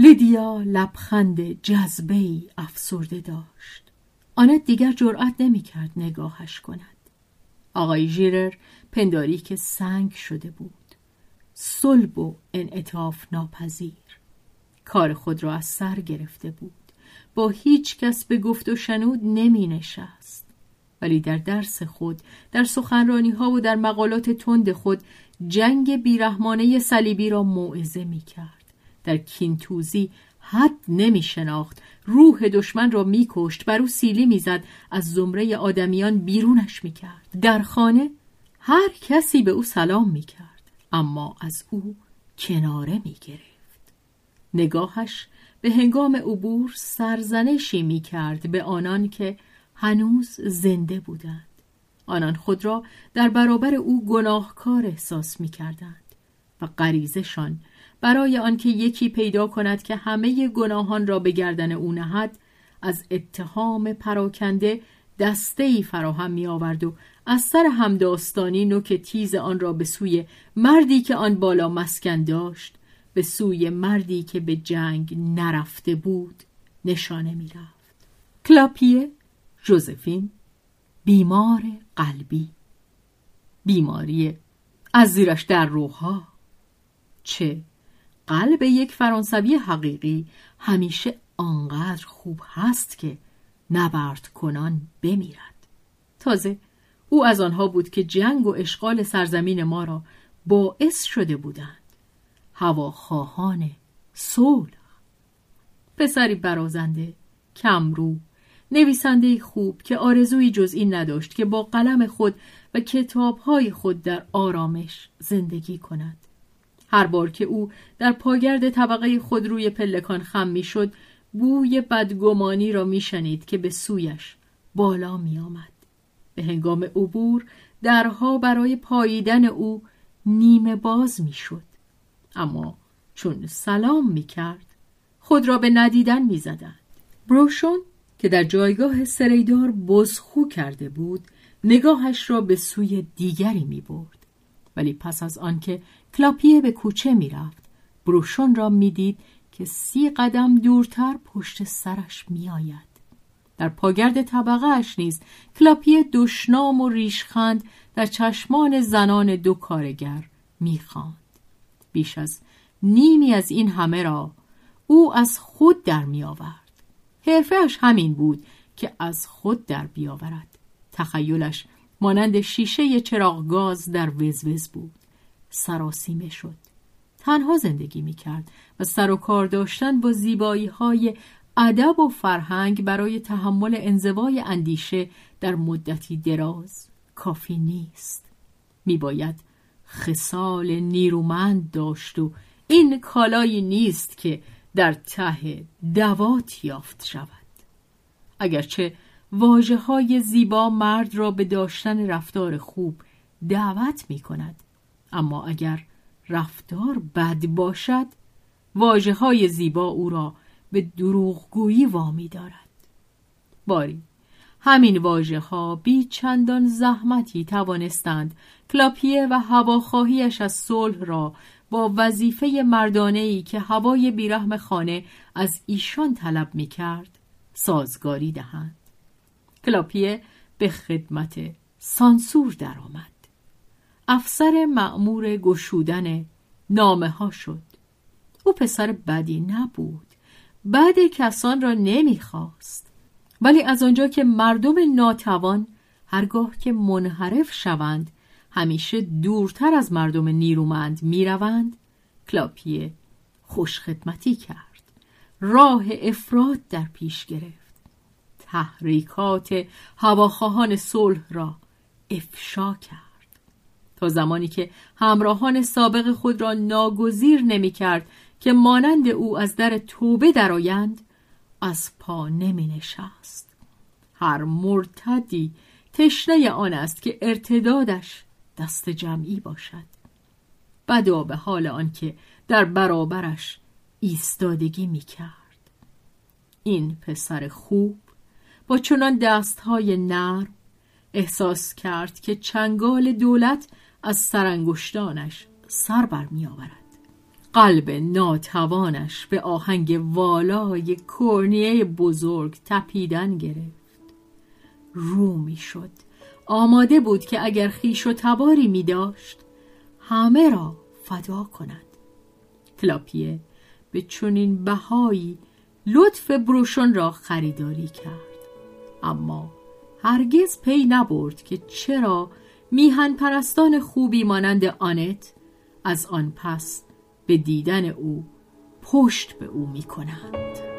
لیدیا لبخند جذبه ای افسرده داشت. آنت دیگر جرأت نمی‌کرد نگاهش کند. آقای ژیرر پنداری که سنگ شده بود. صلب و انعطاف ناپذیر. کار خود را از سر گرفته بود. با هیچ کس به گفت و شنود نمی نشست ولی در درس خود در سخنرانی ها و در مقالات تند خود جنگ بیرحمانه صلیبی را موعظه می کرد در کینتوزی حد نمی شناخت. روح دشمن را می کشت. بر او سیلی می زد. از زمره آدمیان بیرونش می کرد. در خانه هر کسی به او سلام می کرد. اما از او کناره می گرفت. نگاهش به هنگام عبور سرزنشی می کرد به آنان که هنوز زنده بودند. آنان خود را در برابر او گناهکار احساس می کردند و غریزشان برای آنکه یکی پیدا کند که همه گناهان را به گردن او نهد از اتهام پراکنده دسته ای فراهم می آورد و از سر همداستانی نوک تیز آن را به سوی مردی که آن بالا مسکن داشت به سوی مردی که به جنگ نرفته بود نشانه می رفت. کلاپیه جوزفین بیمار قلبی بیماری از زیرش در روحا چه قلب یک فرانسوی حقیقی همیشه آنقدر خوب هست که نبرد کنان بمیرد. تازه او از آنها بود که جنگ و اشغال سرزمین ما را باعث شده بودند. هواخواهان صلح. پسری برازنده کمرو نویسنده خوب که آرزوی جز این نداشت که با قلم خود و کتابهای خود در آرامش زندگی کند. هر بار که او در پاگرد طبقه خود روی پلکان خم می‌شد بوی بدگمانی را میشنید که به سویش بالا می آمد. به هنگام عبور درها برای پاییدن او نیمه باز می‌شد. اما چون سلام می کرد خود را به ندیدن می زدند. بروشون که در جایگاه سریدار بزخو کرده بود نگاهش را به سوی دیگری می برد. ولی پس از آنکه کلاپیه به کوچه می رفت بروشون را می دید که سی قدم دورتر پشت سرش می آید. در پاگرد طبقه اش نیز کلاپیه دشنام و ریشخند در چشمان زنان دو کارگر می‌خواند. بیش از نیمی از این همه را او از خود در میآورد. حرفهاش همین بود که از خود در بیاورد. تخیلش مانند شیشه چراغ گاز در وزوز بود. سراسیمه شد. تنها زندگی می کرد و سر و کار داشتن با زیبایی های ادب و فرهنگ برای تحمل انزوای اندیشه در مدتی دراز کافی نیست. می باید خصال نیرومند داشت و این کالایی نیست که در ته دوات یافت شود. اگرچه واجه های زیبا مرد را به داشتن رفتار خوب دعوت می کند اما اگر رفتار بد باشد واجه های زیبا او را به دروغگویی وامی دارد. باری همین واجه ها بی چندان زحمتی توانستند کلاپیه و هواخواهیش از صلح را با وظیفه مردانه ای که هوای بیرحم خانه از ایشان طلب می کرد سازگاری دهند. کلاپیه به خدمت سانسور درآمد. افسر مأمور گشودن نامه ها شد. او پسر بدی نبود. بعد کسان را نمی‌خواست. ولی از آنجا که مردم ناتوان هرگاه که منحرف شوند همیشه دورتر از مردم نیرومند می‌روند کلاپیه خوشخدمتی کرد. راه افراد در پیش گرفت. تحریکات هواخواهان صلح را افشا کرد. تا زمانی که همراهان سابق خود را ناگزیر نمی کرد که مانند او از در توبه درآیند از پا نمی نشست هر مرتدی تشنه آن است که ارتدادش دست جمعی باشد. بدا به حال آنکه در برابرش ایستادگی می کرد این پسر خوب با چنان دستهای نرم احساس کرد که چنگال دولت از سرانگشتانش سر بر می آورد. قلب ناتوانش به آهنگ والای کرنیه بزرگ تپیدن گرفت. رو می شد آماده بود که اگر خیش و تباری می داشت همه را فدا کند. کلاپیه به چنین بهایی لطف بروشون را خریداری کرد. اما هرگز پی نبرد که چرا میهن پرستان خوبی مانند آنت از آن پس به دیدن او پشت به او می کنند.